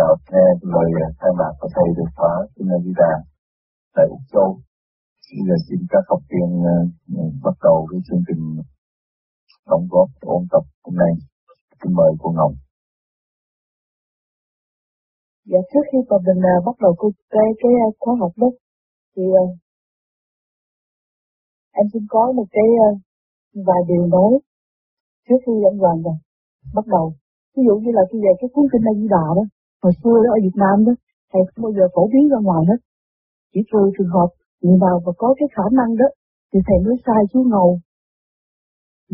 đạo nghe lời à, khai mạc của thầy được phá cho nên đi ra tại Úc Châu. Bây giờ à, xin các học viên uh, bắt đầu với chương trình đóng góp ôn tập hôm nay. Xin mời cô Ngọc. Dạ trước khi mà mình uh, bắt đầu cái cái, cái uh, khóa học đó thì uh, em xin có một cái uh, vài điều nói trước khi anh Hoàng rồi bắt đầu ví dụ như là khi về cái cuốn kinh A Di Đà đó hồi xưa đó ở Việt Nam đó thầy không bao giờ phổ biến ra ngoài hết. Chỉ trừ trường hợp người nào mà có cái khả năng đó thì thầy mới sai chú ngầu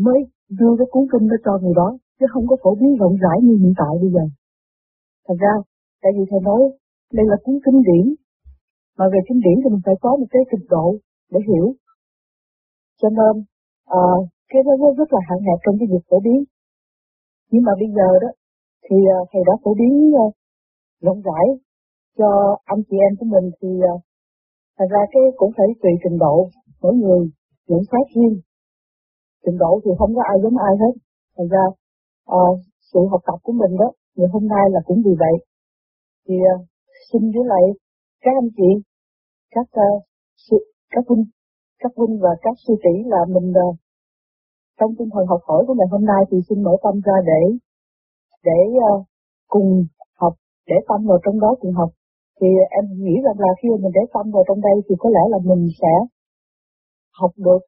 mới đưa cái cuốn kinh đó cho người đó chứ không có phổ biến rộng rãi như hiện tại bây giờ. Thật ra tại vì thầy nói đây là cuốn kinh điển mà về kinh điển thì mình phải có một cái trình độ để hiểu. Cho nên à, cái đó rất là hạn hẹp trong cái việc phổ biến. Nhưng mà bây giờ đó thì ờ, thầy đã phổ biến ờ, rộng rãi cho anh chị em của mình thì ờ, thật ra cái cũng phải tùy trình độ. Mỗi người nhận xét riêng. Trình độ thì không có ai giống ai hết. Thành ra à, sự học tập của mình đó ngày hôm nay là cũng vì vậy. Thì à, xin với lại các anh chị các uh, sư, các huynh các huynh và các sư tỷ là mình uh, trong tinh thần học hỏi của ngày hôm nay thì xin mở tâm ra để để uh, cùng để tâm vào trong đó cùng học. Thì em nghĩ rằng là khi mình để tâm vào trong đây thì có lẽ là mình sẽ học được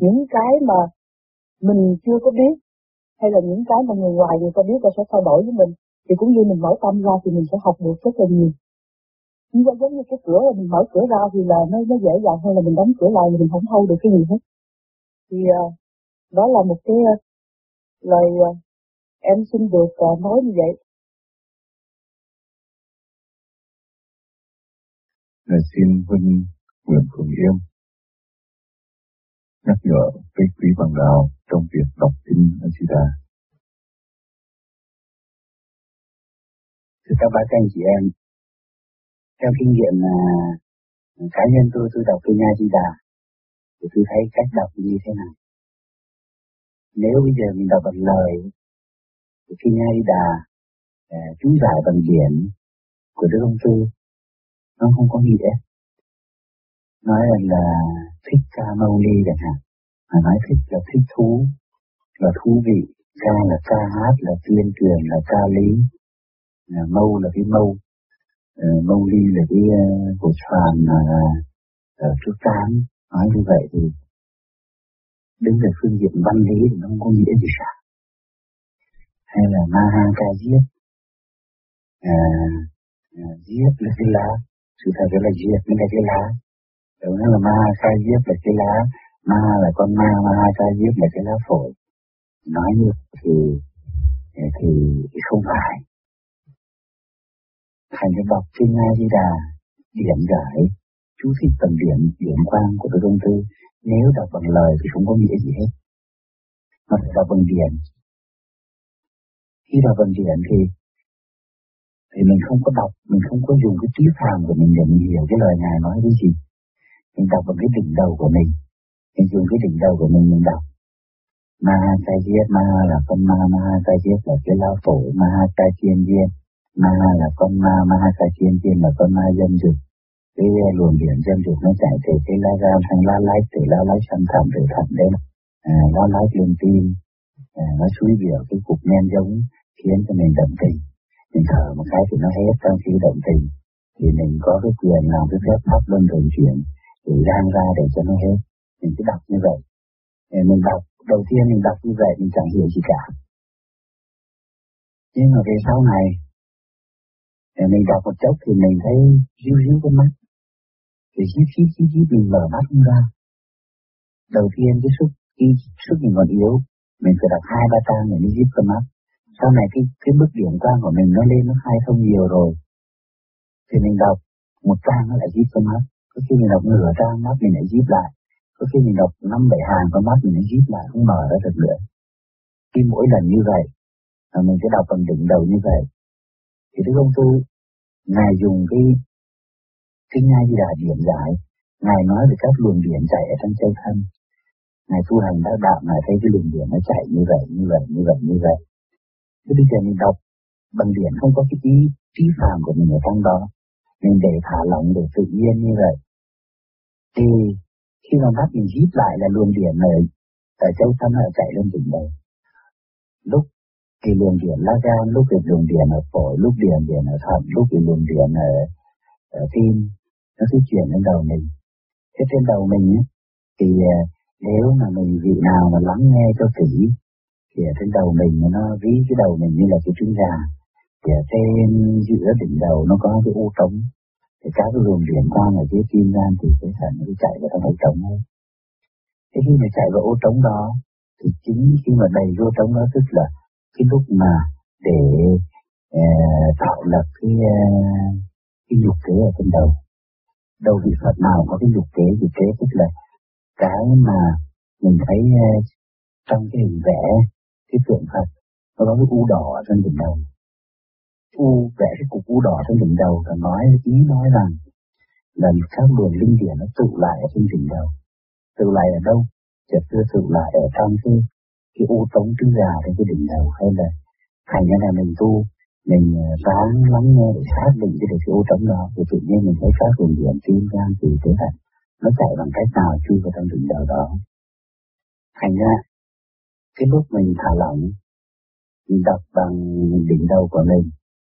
những cái mà mình chưa có biết hay là những cái mà người ngoài người ta biết và sẽ trao đổi với mình. Thì cũng như mình mở tâm ra thì mình sẽ học được rất là nhiều. Nhưng mà giống như cái cửa là mình mở cửa ra thì là nó nó dễ dàng hơn là mình đóng cửa lại thì mình không thâu được cái gì hết. Thì uh, đó là một cái uh, lời uh, em xin được uh, nói như vậy. Là xin huynh Nguyễn Phượng Yên nhắc nhở với quý bằng đạo trong việc đọc kinh anh chị Đà. Thưa các bác các anh chị em, theo kinh nghiệm là cá nhân tôi tôi đọc kinh anh chị Đà thì tôi thấy cách đọc như thế này. Nếu bây giờ mình đọc bằng lời thì kinh A Di Đà à, chú giải bằng điển của Đức Ông Tư nó không có nghĩa. Nói rằng là thích ca mâu ni chẳng hạn. Mà nói thích là thích thú là thú vị. Ca là ca hát là tuyên truyền là ca lý. Là mâu là cái mâu. Uh, mâu ly là cái uh, của tròn là ở ờ, trước tám nói như vậy thì đứng về phương diện văn lý thì nó không có nghĩa gì cả. Hay là ma ha ca giết à, à, giết là cái lá sự thật là giết mới là cái lá. Đúng là ma ca giết là cái lá. Ma là con ma ma ha ca là cái lá phổi. Nói như thì thì không phải. Thành cái đọc trên A Di Đà, điểm giải, chú thích tầm điểm điểm quan của cái công tư. Nếu đọc bằng lời thì không có nghĩa gì hết. Mà phải đọc bằng điển khi đọc bằng điển thì thì mình không có đọc mình không có dùng cái trí phàm của mình để mình hiểu cái lời ngài nói cái gì. Mình đọc bằng cái đỉnh đầu của mình. Mình dùng cái đỉnh đầu của mình mình đọc. Ma ha diệt ma là con ma ma ha diệt là cái lao phổi ma ha chiên viên ma là con ma ma sa chiên chiên là con ma dân dục. Cái luồng điện dân dục nó chạy từ cái la ra sang la lách từ la lách sang thẳm từ thẳm đến à, la lách lên tim. À, nó suy biểu cái cục men giống khiến cho mình đồng tình mình thở một cái thì nó hết trong khi động tình thì mình có cái quyền làm cái phép pháp luân thường chuyển để đang ra để cho nó hết mình cứ đọc như vậy mình đọc đầu tiên mình đọc như vậy mình chẳng hiểu gì cả nhưng mà về sau này mình đọc một chốc thì mình thấy ríu ríu cái mắt. Thì hít hít hít hít mình mở mắt ra. Đầu tiên cái sức khi sức mình còn yếu, mình phải đọc hai ba trang để mới giúp cái mắt. Sau này cái cái mức điểm quan của mình nó lên nó hay không nhiều rồi. Thì mình đọc một trang nó lại giúp cho mắt. Có khi mình đọc nửa trang mắt mình lại giúp lại. Có khi mình đọc năm bảy hàng con mắt mình lại giúp lại không mở ra được nữa. Khi mỗi lần như vậy, mà mình sẽ đọc bằng đỉnh đầu như vậy, thì Đức Ông sư Ngài dùng cái kinh ngay Di Đà điểm giải Ngài nói về các luồng điển chạy ở trong chân thân Ngài tu hành đã đạo Ngài thấy cái luồng điển nó chạy như vậy như vậy như vậy như vậy Thế bây giờ mình đọc bằng điển không có cái ý trí phàm của mình ở trong đó. Mình để thả lỏng để tự nhiên như vậy. Thì khi mà mắt mình hít lại là luồng điển này ở châu thân ở chạy lên đỉnh đầu. Lúc thì luồng điển lá gan, lúc thì luồng điển ở phổi, lúc điển điển ở thận, lúc thì luồng điển ở, ở tim, nó cứ chuyển lên đầu mình. Thế trên đầu mình ấy, thì ờ, nếu mà mình vị nào mà lắng nghe cho kỹ thì ở trên đầu mình nó ví cái đầu mình như là cái trứng gà. Thì ở trên giữa đỉnh đầu nó có cái u trống. Thì các cái luồng điện quang ở dưới tim gan thì cái thận nó chạy vào trong ổ trống ấy. Thế khi mà chạy vào ô trống đó thì chính khi mà đầy vô trống đó tức là cái lúc mà để uh, tạo lập cái uh, cái dục kế ở trên đầu. Đầu vị Phật nào có cái dục kế dục kế tức là cái mà mình thấy uh, trong cái hình vẽ cái tượng Phật nó có cái u đỏ ở trên đỉnh đầu. U vẽ cái cục u đỏ trên đỉnh đầu và nói, ý nói rằng là các luồng linh điển nó tụ lại ở trên đỉnh đầu. Tụ lại ở đâu? Chợt đưa tụ lại ở trong cái cái u tống trứng gà trên cái đỉnh đầu. Hay là thành ra là mình tu, mình ờ, ráng lắng nghe để xác định cái được cái u trống đó. Thì tự nhiên mình thấy các luồng điện tim gan từ thế này nó chạy bằng cách nào chui vào trong đỉnh đầu đó. Thành ra cái lúc mình thả lỏng mình đọc bằng đỉnh đầu của mình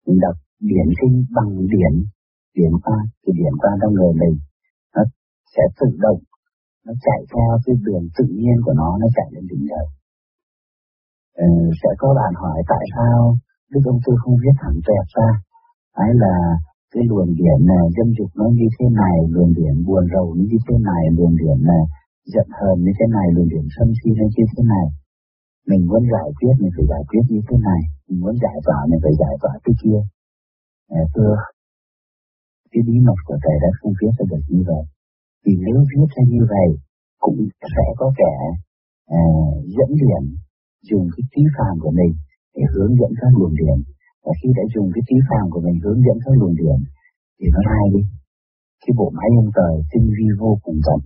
mình đọc điển sinh bằng điển điển qua thì điển qua trong người mình nó sẽ tự động nó chạy theo cái đường tự nhiên của nó nó chạy lên đỉnh đầu. Ừ, sẽ có bạn hỏi tại sao Đức ông Tư không viết thẳng tuyệt ra? Ấy là cái luồng điển này dâm dục nó như thế này luồng điển buồn rầu nó như thế này luồng điển này giận hờn như thế này luồng điển sân si nó như thế này mình muốn giải quyết mình phải giải quyết như thế này. Mình muốn giải tỏa mình phải giải tỏa cái kia. À, thưa cái bí mật của thầy đã không viết ra được như vậy. Vì nếu viết ra như vậy cũng sẽ có kẻ à, dẫn điện dùng cái trí phàm của mình để hướng dẫn các luồng điện, và khi đã dùng cái trí phàm của mình hướng dẫn các luồng điện thì nó hay đi. Cái bộ máy ông trời tinh vi vô cùng tận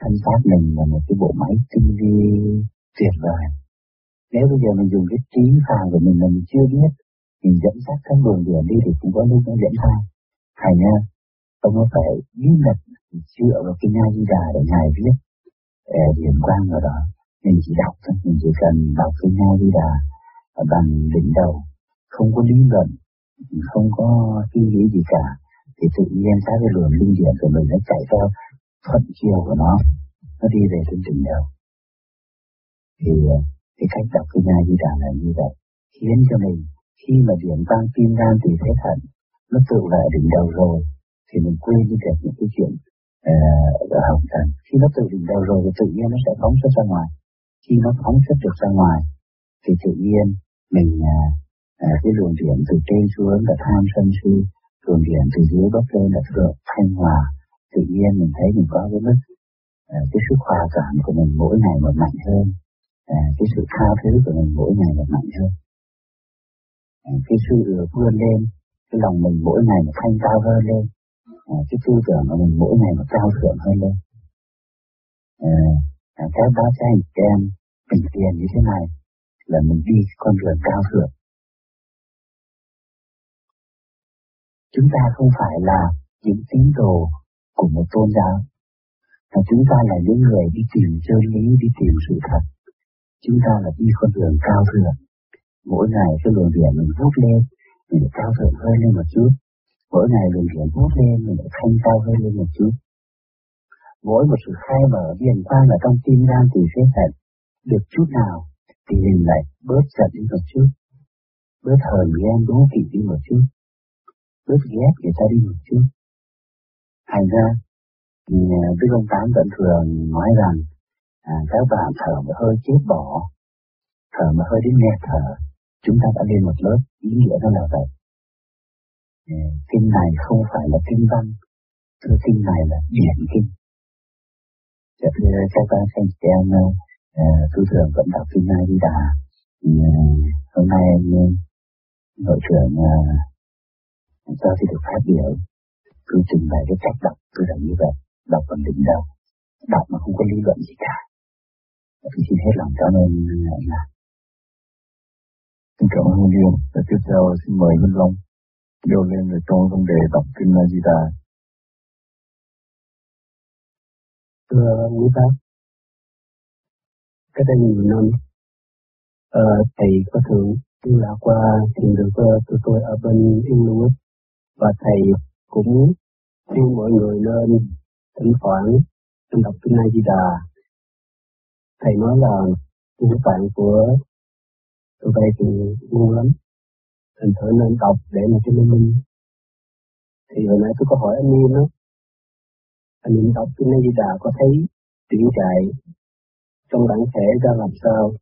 thân xác mình là một cái bộ máy tinh vi tuyệt vời nếu bây giờ mình dùng cái trí phàm của mình mà mình chưa biết mình dẫn dắt các đường đường đi thì cũng có lúc nó dẫn sai thầy nha ông nó phải bí mật dựa vào cái nha di đà để ngài viết ờ, uh, điển quang vào đó? Mình chỉ đọc thôi mình chỉ cần đọc cái nha di đà bằng đỉnh đầu không có lý luận không có suy nghĩ gì cả thì tự nhiên các cái luồng linh điển của mình nó chạy theo thuận chiều của nó nó đi về trên đỉnh đầu thì ờ, cái cách đọc cái nha di đà là như vậy khiến cho mình khi mà điện tăng tim gan thì thế thận nó tự lại đỉnh đầu rồi thì mình quên đi được những cái chuyện ờ, ở hồng trần khi nó tự đỉnh đầu rồi thì tự nhiên nó sẽ phóng xuất ra ngoài. Khi nó phóng xuất được ra ngoài thì tự nhiên mình à, à, cái luồng điện từ trên xuống là tham sân si luồng điện từ dưới bốc lên là thượng thanh hòa. Tự nhiên mình thấy mình có cái mức à, cái sức hòa cảm của mình mỗi ngày một mạnh hơn à, cái sự tha thứ của mình mỗi ngày là mạnh hơn. À, cái sự vươn lên cái lòng mình mỗi ngày nó thanh cao hơn lên. À, cái tư tưởng của mình mỗi ngày nó cao thượng hơn lên. À, à, các bác các anh em bình tiền như thế này là mình đi con đường cao thượng. Chúng ta không phải là những tín đồ của một tôn giáo. Mà chúng ta là những người đi tìm chân lý đi tìm sự thật chúng ta là đi con đường cao thượng. Mỗi ngày cái luồng điện mình hút lên, mình lại cao thượng hơn lên một chút. Mỗi ngày luồng điện hút lên, mình lại thanh cao hơn lên một chút. Mỗi một sự khai mở điền quan ở trong tim gan từ phế thận được chút nào thì mình lại bớt giận đi một chút. Bớt hờn ghen, đố kỵ đi một chút. Bớt ghét người ta đi một chút. Thành ra ừ, Đức ông Tám vẫn thường nói rằng à, các bạn thở một hơi chết bỏ, thở một hơi đến nghe thở, chúng ta đã lên một lớp ý nghĩa đó là vậy. À, kinh này không phải là kinh văn, thưa kinh này là điển kinh. Chắc à, thưa các bạn xem em à, à thư thường vẫn đọc kinh này đi đà. À, ừ, hôm nay nội à, trưởng à, cho thì được phát biểu tôi trình bày cái cách đọc tôi là như vậy đọc bằng đỉnh đầu đọc mà không có lý luận gì cả thì xin hết lòng cảm ơn là Xin cảm ơn Liên Và tiếp theo xin mời Vân Long điều lên về trong vấn đề đọc kinh A Di Đà. Thưa quý Pháp, cách đây nhiều năm, ờ, thầy có thường liên lạc qua tìm được của tụi tôi ở bên Inuit và thầy cũng khuyên mọi người nên thỉnh thoảng nên đọc kinh A Di Đà. Thầy nói là những bạn của tụi bay thì ngu lắm, thành thử nên đọc để mà cho minh minh. Thì hồi nãy tôi có hỏi anh Niên đó, anh Niên đọc cái A Đà có thấy chuyển chạy trong bản thể ra làm sao?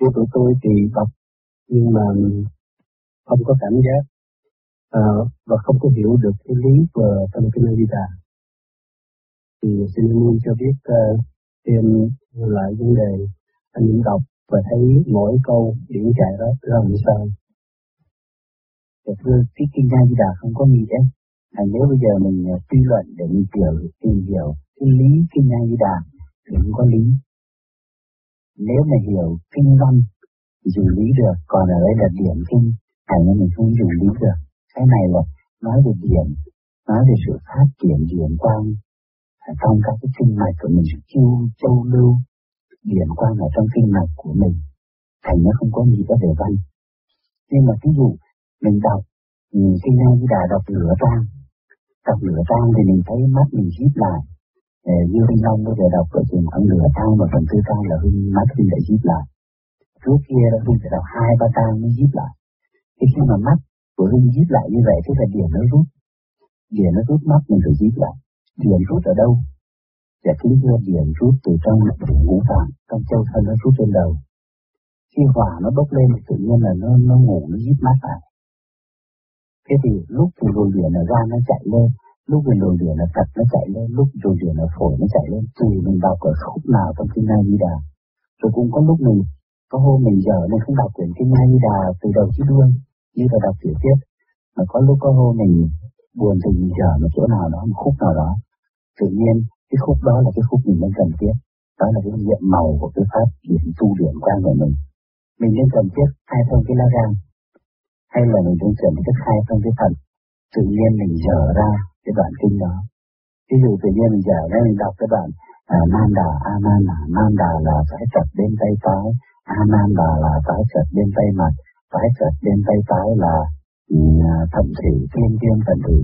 Như tụi tôi thì đọc nhưng mà không có cảm giác uh, và không có hiểu được cái lý của tâm kinh Đà. Thì xin anh cho biết uh, thêm lại vấn đề anh những đọc và thấy mỗi câu điển chạy đó ra làm sao. Dạ thưa, cái kinh Gia Di Đà không có nghĩa là nếu bây giờ mình ờ, suy luận để mình hiểu tìm hiểu cái lý kinh Gia Di Đà thì không có lý. Nếu mà hiểu kinh văn dùng lý được, còn ở đây là điểm kinh, thành nên mình không dùng lý được. Cái này là nói về điểm, nói về sự phát triển điển quang trong các cái kinh mạch của mình, chiêu châu lưu, điển quang ở trong kinh mạch của mình. Thành nó không có gì có về văn. Nhưng mà ví dụ mình đọc ừ, mình kinh A Di Đà đọc nửa trang, đọc nửa trang thì mình thấy mắt mình hít lại. Ờ, như hình Long bây giờ đọc ở chừng khoảng nửa trang và phần tư trang là hình mắt hình lại hít lại. Trước kia là hình phải đọc hai ba trang mới hít lại. thế khi mà mắt của hình hít lại như vậy, thì là điển nó rút. Điển nó rút mắt mình phải hít lại. Điển rút ở đâu? Và kính thưa điển rút từ trong ngũ tạng, trong châu thân nó rút lên đầu. Khi hỏa nó bốc lên tự nhiên là nó nó ngủ nó nhíp mắt lại. Thế thì lúc thì luồng điện là gan nó chạy lên, lúc thì luồng điện là thật nó chạy lên, lúc luồng điện là phổi nó chạy lên, tùy mình đọc ở khúc nào trong kinh A Di Đà. Rồi cũng có lúc mình có hôm mình dở nên không đọc quyển kinh A Di Đà từ đầu chí đuôi như là đọc tiểu tiết mà có lúc có hôm mình buồn thì mình dở một chỗ nào đó một khúc nào đó tự nhiên cái khúc đó là cái khúc mình nên cần thiết. Đó là cái nhiệm màu của cái pháp điểm tu điểm quan của mình. Mình nên cần thiết khai thông cái lá gan hay là mình nên cần thiết khai thông cái phần tự nhiên mình dở ra cái đoạn kinh đó. Ví dụ tự nhiên mình dở ra mình đọc cái đoạn à, nam đà a nan đà. Nam đà là phải chặt bên tay trái a nan đà là phải chặt bên tay mặt phải chặt bên tay trái là um, thần thủy thiên thiên thần thủy.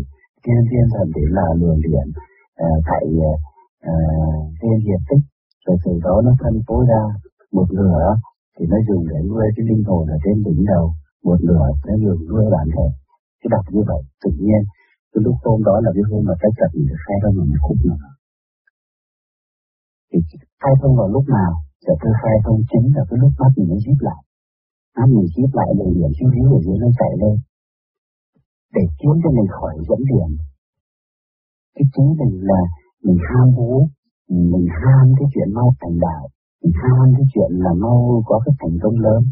Thiên thiên thần thủy là luồng điện Ờ, tại ờ, ờ, trên diện tích, rồi từ đó nó phân phối ra một nửa, thì nó dùng để nuôi cái linh hồn ở trên đỉnh đầu, một nửa nó dùng nuôi bản thể. Cái đọc như vậy, tự nhiên, cái lúc hôm đó là cái hôm mà cái chặt mình được khai ra một khúc nữa thì khai thông vào lúc nào sẽ tôi khai thông chính là cái lúc mắt mình nó díp lại. Mắt mình díp lại để điểm xíu xíu ở dưới nó chạy lên, để kiếm cho mình khỏi dẫn điểm cái chính mình là mình ham hố mình ham cái chuyện mau thành đạo mình ham cái chuyện là mau có cái thành công lớn.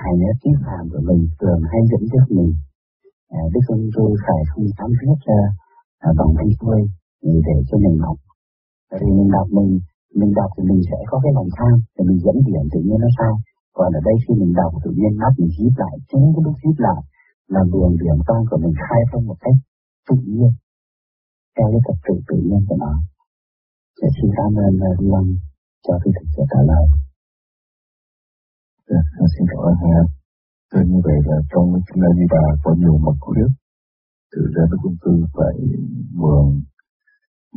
Hay là cái phàm của mình thường hay dẫn dắt mình. À, đức ông tôi phải không dám viết ra à, bằng tay tôi để cho mình học. Tại vì mình đọc mình mình đọc thì mình sẽ có cái lòng tham thì mình dẫn điểm tự nhiên nó sai còn ở đây khi mình đọc tự nhiên mắt mình díp lại chính cái lúc díp lại là luồng điểm con của mình khai thông một cách tự nhiên theo cái trật tự tự nhiên của nó để xin cảm ơn Lâm cho cái thực sự trả lời Dạ, xin cảm ơn hai anh. Như vậy là trong chúng ta Di bà có nhiều mật quyết, từ ra với Công Tư phải mượn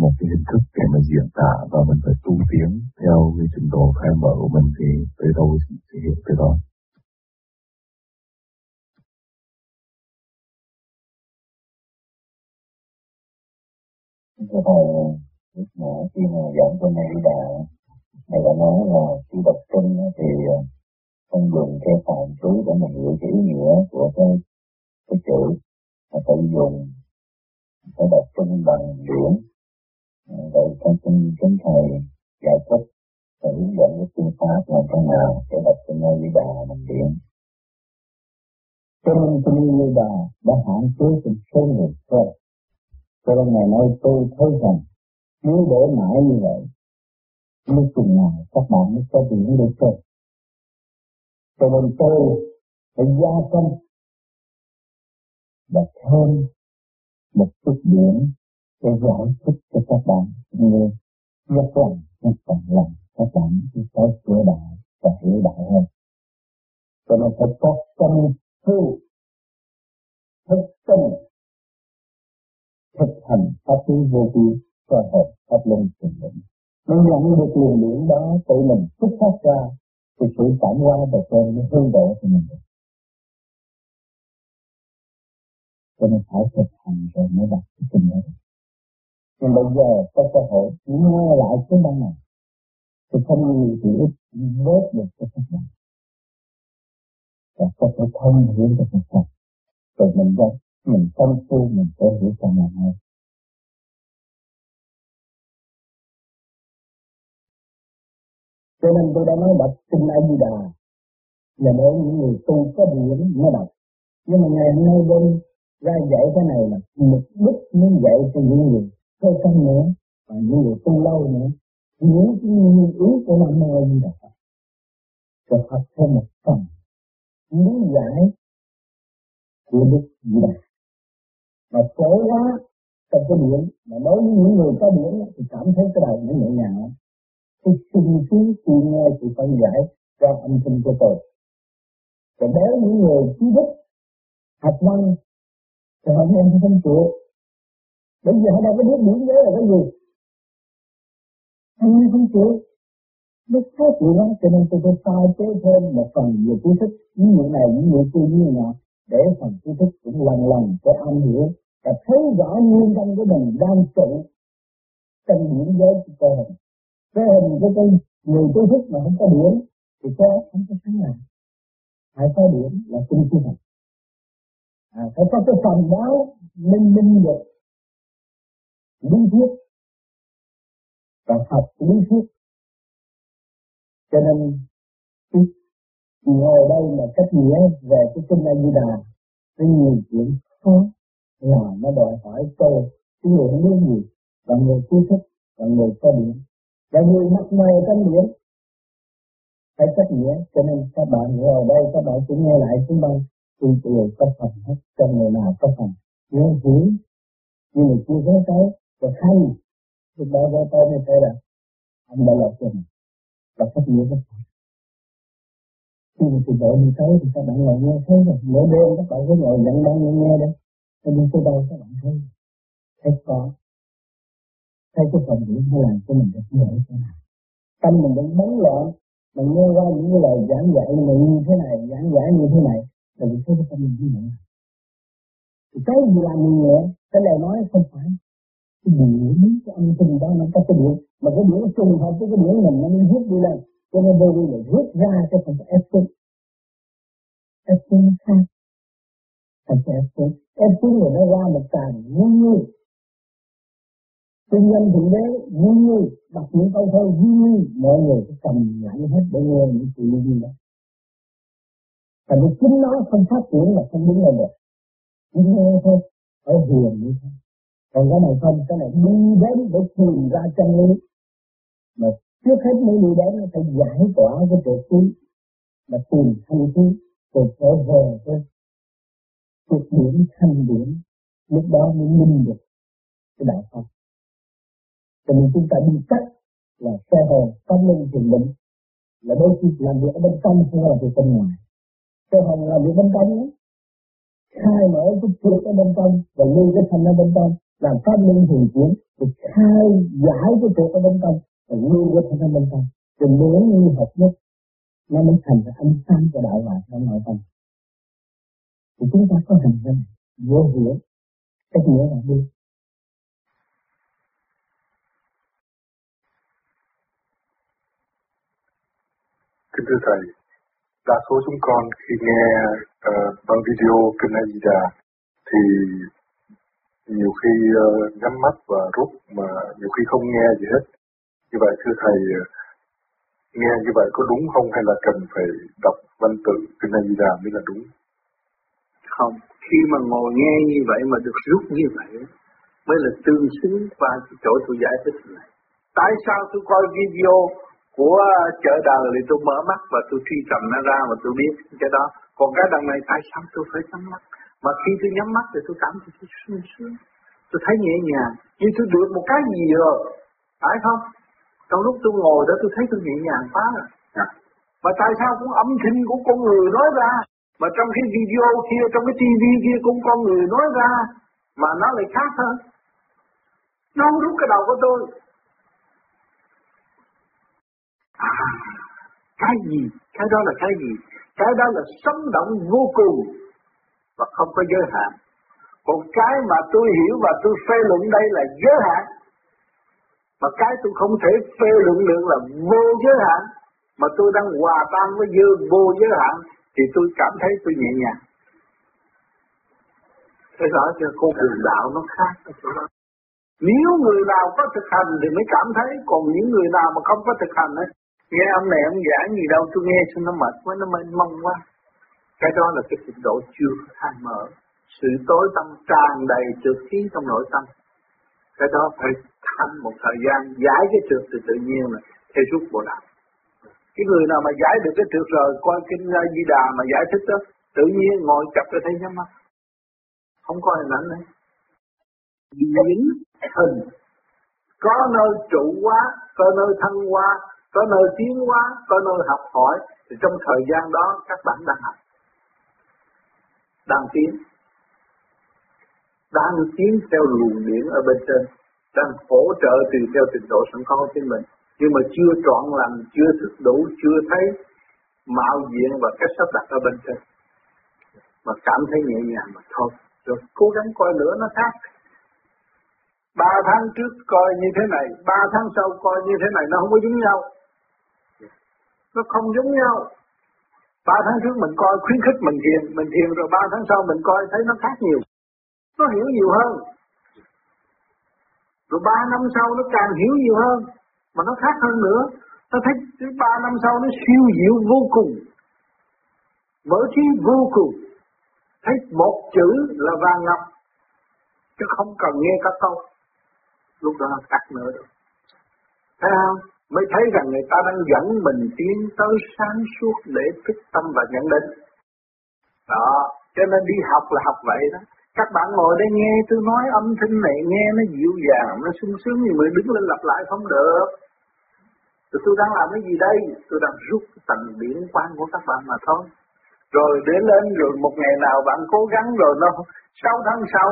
một cái hình thức để mà diễn tả và mình phải tu tiến theo cái trình độ khai mở của mình thì tới đâu thì hiểu tới đó. Thưa Thầy, lúc nãy khi mà giảng cho này đi đà, Thầy đã nói là khi đọc kinh thì ờ, không dùng cái phạm chú để mình hiểu cái ý nghĩa của cái cái chữ mà phải dùng phải đọc kinh bằng điển. Ờ, vậy con xin kính thầy giải thích và hướng dẫn cái phương pháp làm thế nào để đọc kinh A Di Đà bằng điển. Kinh kinh A Di Đà đã hạn chế sự số lượng thôi cho nên ngày nay tôi thấy rằng, nếu để mãi như vậy, lúc chừng nào các bạn mới có điểm để chơi. Cho nên tôi phải gia tâm và thêm một chút điểm để giải thích cho các bạn nghe rất lòng rất tận lòng các bạn đi có sửa đạo và hiểu đạo hơn. Cho nên phải có tâm tu thức tâm thực hành pháp lý vô vi cho hợp pháp luân thường định nó nhận được luồng điển đó tự mình xuất phát ra thì sự cảm hóa và trên nó hương độ thì mình. Được cho nên phải thực hành rồi mới đạt cái trình độ. Nhưng bây giờ có cơ hội nghe lại cái băng này, thì không nhiều thì ít bớt được cái các này và có thể thông hiểu được một phần rồi mình ra mình tâm tu mình sẽ hiểu càng ngày hơn. Cho nên tôi đã nói đọc kinh A Di Đà là để những người tu có điểm mới đọc. Nhưng mà ngày hôm nay bên ra dạy cái này là mục đích muốn dạy cho những người sơ căn nữa, và những người tu lâu nữa, những cái nguyên ý của Nam Mô Di Đà Phật rồi học thêm một phần lý giải của Đức Di Đà mà khổ quá trong cái điển mà đối với những người có điển thì cảm thấy cái đầu nó nhẹ nhàng. Cái sinh khí khi nghe sự phân giải ra âm thanh của tôi. Còn nếu những người trí thức, học văn, thì họ nghe không chịu bởi vì họ đâu có biết điển giới là cái gì. Anh nghe không chịu nó khó chịu lắm cho nên tôi phải sai chế thêm một phần về trí thức. Những người này, những người kia như nào, để phần trí thức cũng lần lần để am hiểu và thấy rõ nguyên tâm của mình đang trụ trong những giới của cơ hình. Cái hình của tôi người tôi thức mà không có điểm thì có không có sáng nào phải có điểm là tinh khí thần à, phải có cái phần báo minh minh được lý thuyết và học lý thuyết. Cho nên cái ngồi đây mà cách nghĩa về cái kinh A Di Đà nó nhiều chuyện khó là nó đòi hỏi tôi cái người muốn gì? Và người trí thức và người có điểm. Và người mắc mê trong điểm phải cách nghĩa cho nên các bạn ngồi ở đây các bạn cũng nghe lại chúng ta tôi đều có phần hết trong người nào có phần. Nhớ hiểu nhưng mà chưa thấy cái, và hay thì bao giờ tôi mới thấy là anh đã lọt mình và cách nghĩa rất phải khi mà tôi bộ đi tới thì các bạn ngồi nghe thấy rồi. Mỗi đêm các bạn cứ ngồi nhận đang nghe nghe đấy cho nên tới đâu các bạn thấy thấy có thấy cái phần điểm nó làm cho mình được nhớ thế nào tâm mình vẫn bấn loạn mình nghe qua những cái lời giảng dạy mình như thế này giảng giải như thế này là vì thấy cái tâm mình như vậy thì cái gì làm mình nhẹ cái lời nói không phải cái điển cái âm thanh đó nó có cái điển mà cái điển trùng hợp với cái điển mình nó mới hút đi lên cho nên đôi khi là rút ra cái phần ép xuống ép xuống khác thành em xuống em xuống rồi nó ra một càng như như tinh nhân thượng đế như như đọc những câu thơ như như mọi người cầm lặng hết để nghe những chuyện như đó. Tại vì chính nó không phát triển là không đứng lên được. Chỉ nghe thôi, ở hiền như thế. Còn cái này không, cái này đi đến để tìm ra chân lý. Mà trước hết mới đi đến phải giải tỏa cái trượt khí, mà tìm thanh khí, rồi trở về với một điểm thanh điểm, lúc đó mới minh được cái đạo pháp. Cho nên chúng ta đi cách là xe hồ tâm linh thiền định là đôi khi làm việc ở bên trong không là việc bên ngoài. Xe hồ làm việc bên trong. Khai mở cái chuyện ở bên trong và lưu cái thành ở bên trong làm pháp linh thiền chuyển thì khai giải cái chuyện ở bên trong và lưu cái thành ở bên trong. Thì mới như hợp nhất nó mới thành ra ánh sáng của đạo hòa trong nội tâm. Thì chúng ta có hành cái vô hiểu, cách nghĩa là đi Kính thưa Thầy, đa số chúng con khi nghe uh, băng video kinh A Di Đà thì nhiều khi uh, nhắm mắt và rút mà nhiều khi không nghe gì hết. Như vậy thưa Thầy, ờ, nghe như vậy có đúng không hay là cần phải đọc văn tự kinh A Di Đà mới là đúng? Không, khi mà ngồi nghe như vậy mà được rút như vậy mới là tương xứng qua cái chỗ tôi giải thích này. Tại sao tôi coi video của chợ đời thì tôi mở mắt và tôi truy tầm nó ra và tôi biết cái đó? Còn cái đằng này tại sao tôi phải nhắm mắt? Mà khi tôi nhắm mắt thì tôi cảm thấy tôi sung sướng. Tôi thấy nhẹ nhàng. Như tôi được một cái gì rồi? Phải không? Trong lúc tôi ngồi đó tôi thấy tôi nhẹ nhàng quá rồi. Mà tại sao cũng âm thanh của con người nói ra? Mà trong cái video kia trong cái tivi kia cũng con người nói ra mà nó lại khác hơn. Nó không rút cái đầu của tôi. À, cái gì? Cái đó là cái gì? Cái đó là sống động vô cùng và không có giới hạn. Còn cái mà tôi hiểu và tôi phê luận đây là giới hạn. Mà cái tôi không thể phê luận được là vô giới hạn. Mà tôi đang hòa tan với dư vô giới hạn thì tôi cảm thấy tôi nhẹ nhàng. Thế rõ chưa con đường đạo nó khác nếu người nào có thực hành thì mới cảm thấy, còn những người nào mà không có thực hành ấy, nghe ông này ông giảng gì đâu, tôi nghe xong nó mệt quá, nó mênh mông quá. Cái đó là cái trình độ chưa khai mở sự tối tâm tràn đầy trượt khí trong nội tâm. Cái đó phải thanh một thời gian, giải cái trượt từ tự nhiên là theo rút bộ đạo cái người nào mà giải được cái trượt rồi coi kinh di đà mà giải thích đó tự nhiên ngồi chập cái thấy nhắm mắt không có hình ảnh này diễn hình. Có nơi trụ quá có nơi thân hóa có nơi tiến hóa có nơi học hỏi thì trong thời gian đó các bạn đang học. Đang tiến. Đang tiến theo luồng điển ở bên trên. Đang hỗ trợ tùy theo trình độ sẵn có của mình nhưng mà chưa trọn lành, chưa thức đủ, chưa thấy mạo diện và cách sắp đặt ở bên trên. Mà cảm thấy nhẹ nhàng mà thôi. Rồi cố gắng coi nữa, nó khác. Ba tháng trước coi như thế này, ba tháng sau coi như thế này, nó không có giống nhau. Nó không giống nhau. Ba tháng trước mình coi khuyến khích mình thiền mình thiền rồi ba tháng sau mình coi thấy nó khác nhiều. Nó hiểu nhiều hơn. Rồi ba năm sau nó càng hiểu nhiều hơn mà nó khác hơn nữa. Ta thấy thứ ba năm sau nó siêu diệu vô cùng. Mở trí vô cùng. Thấy một chữ là vàng ngọc. Chứ không cần nghe các câu. Lúc đó cắt nữa được, thấy không? Mới thấy rằng người ta đang dẫn mình tiến tới sáng suốt để thức tâm và nhận định. Đó cho nên đi học là học vậy đó các bạn ngồi đây nghe, tôi nói âm thanh này nghe nó dịu dàng, nó sung sướng nhưng mà đứng lên lặp lại không được. Rồi tôi đang làm cái gì đây? Tôi đang rút tầng điển quan của các bạn mà thôi. Rồi để lên rồi một ngày nào bạn cố gắng rồi nó sáu tháng sau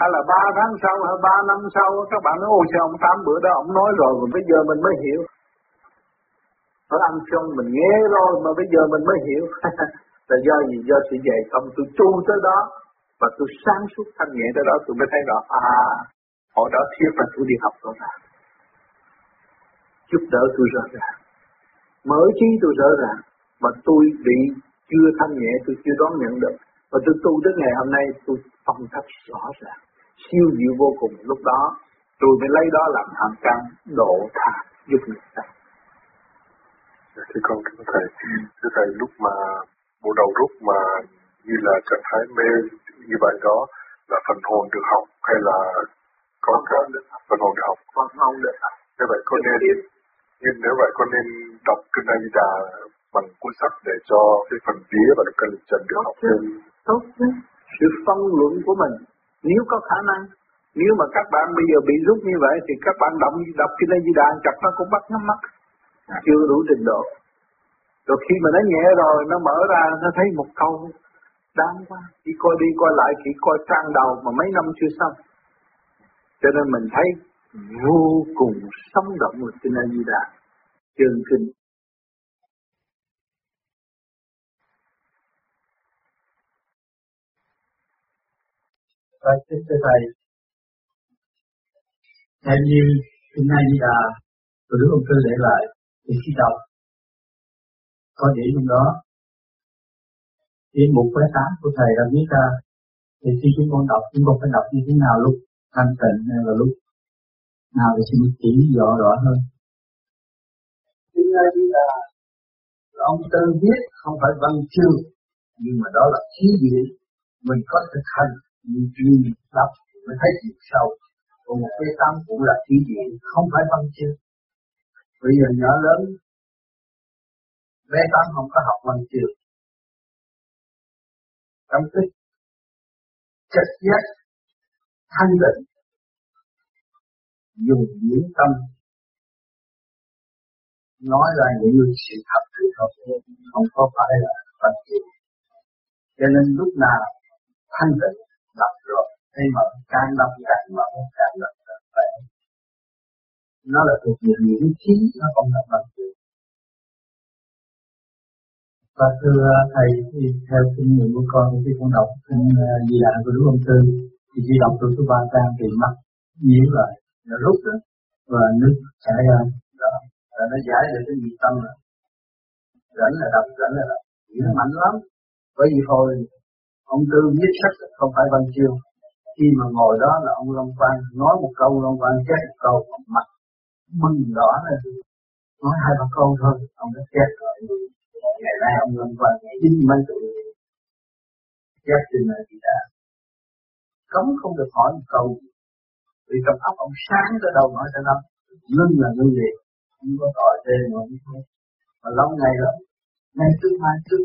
hay là ba tháng sau, hay ba năm sau các bạn nói, ôi, sao ông tám bữa đó ông nói rồi mà bây giờ mình mới hiểu. Nó ăn xong mình nghe rồi mà bây giờ mình mới hiểu. Là do gì? Do sự dày công tôi tu tới đó và tôi sáng suốt thanh nhẹ tới đó, tôi mới thấy rõ à họ đó thiếu là tôi đi học rồi ràng giúp đỡ tôi rõ ràng. Mở trí tôi rõ ràng, mà tôi bị chưa thanh nhẹ, tôi chưa đón nhận được. Và tôi tu đến ngày hôm nay, tôi phân tích rõ ràng. Siêu diệu vô cùng. Lúc đó, tôi mới lấy đó làm hàm căn độ tha giúp người ta. Dạ, Thì con kính thầy. Thưa thầy, lúc mà, bộ đầu lúc mà như là trạng thái mê như vậy đó là phần hồn được học hay là có cả phần hồn được học? Phần hồn được học. Như vậy con nên nhưng nếu vậy con nên đọc kinh A Di Đà bằng cuốn sách để cho cái phần vía và được cân trần được học thêm? Tốt chứ. Sự phân luận của mình. Nếu có khả năng nếu mà các bạn bây giờ bị rút như vậy thì các bạn đọc đọc kinh A Di Đà chặt nó cũng bắt nhắm mắt. À. chưa đủ trình độ. Rồi khi mà nó nhẹ rồi nó mở ra nó thấy một câu đáng quá. Chỉ coi đi coi lại chỉ coi trang đầu mà mấy năm chưa xong. Cho nên mình thấy vô cùng sống động một kinh A Di Đà chương kinh. Vậy kính thưa Thầy, theo như Kinh A Di Đà của Đức Ông Tư để lại, thì khi đọc, có để trong đó, Tiến mục khóa tám của Thầy đã viết ra, à, thì khi chúng con đọc, chúng con phải đọc như thế nào lúc thanh tịnh hay là lúc nào để xin chỉ rõ rõ hơn. Chúng ta Di là ông Tư viết không phải văn chương, nhưng mà đó là khí điển mình có thực hành nhưng chuyên đọc mình thấy chiều sâu. Còn một cái tâm cũng là khí điển không phải văn chương. Bây giờ nhỏ lớn bé tám không có học văn chương trong cái chất giác thanh định dùng những tâm nói ra những sự thật thì không không có phải là văn gì cho nên lúc nào thanh tịnh đọc rồi thấy mở càng đọc càng mở càng đọc càng phải. Nó là thuộc về những khí nó không là văn gì và thưa thầy, thì theo kinh nghiệm của con khi con đọc kinh ờ, di đà của Đức Ông Tư thì khi đọc từ số ba trang thì mắt nhíu lại, nó rút đó, và nước chảy ra. Đó là nó giải được cái nhiệt tâm rồi. Rảnh là đọc, rảnh là đọc. Nó mạnh lắm. Bởi vì hồi ông Tư viết sách không phải văn chương. Khi mà ngồi đó là ông Long Quang nói một câu, Long Quang chết một câu, mặt mừng đỏ lên nói hai ba câu thôi, ông đã chết rồi ngày nay ông lâm Quang chín mấy tuổi. Chết trên này thì đã cấm không được hỏi một câu. Vì trong óc ông sáng tới đâu nói tới đâu ngưng là ngưng liền. Không có tội tên mà không mà lâu ngày lắm. Ngày trước mai trước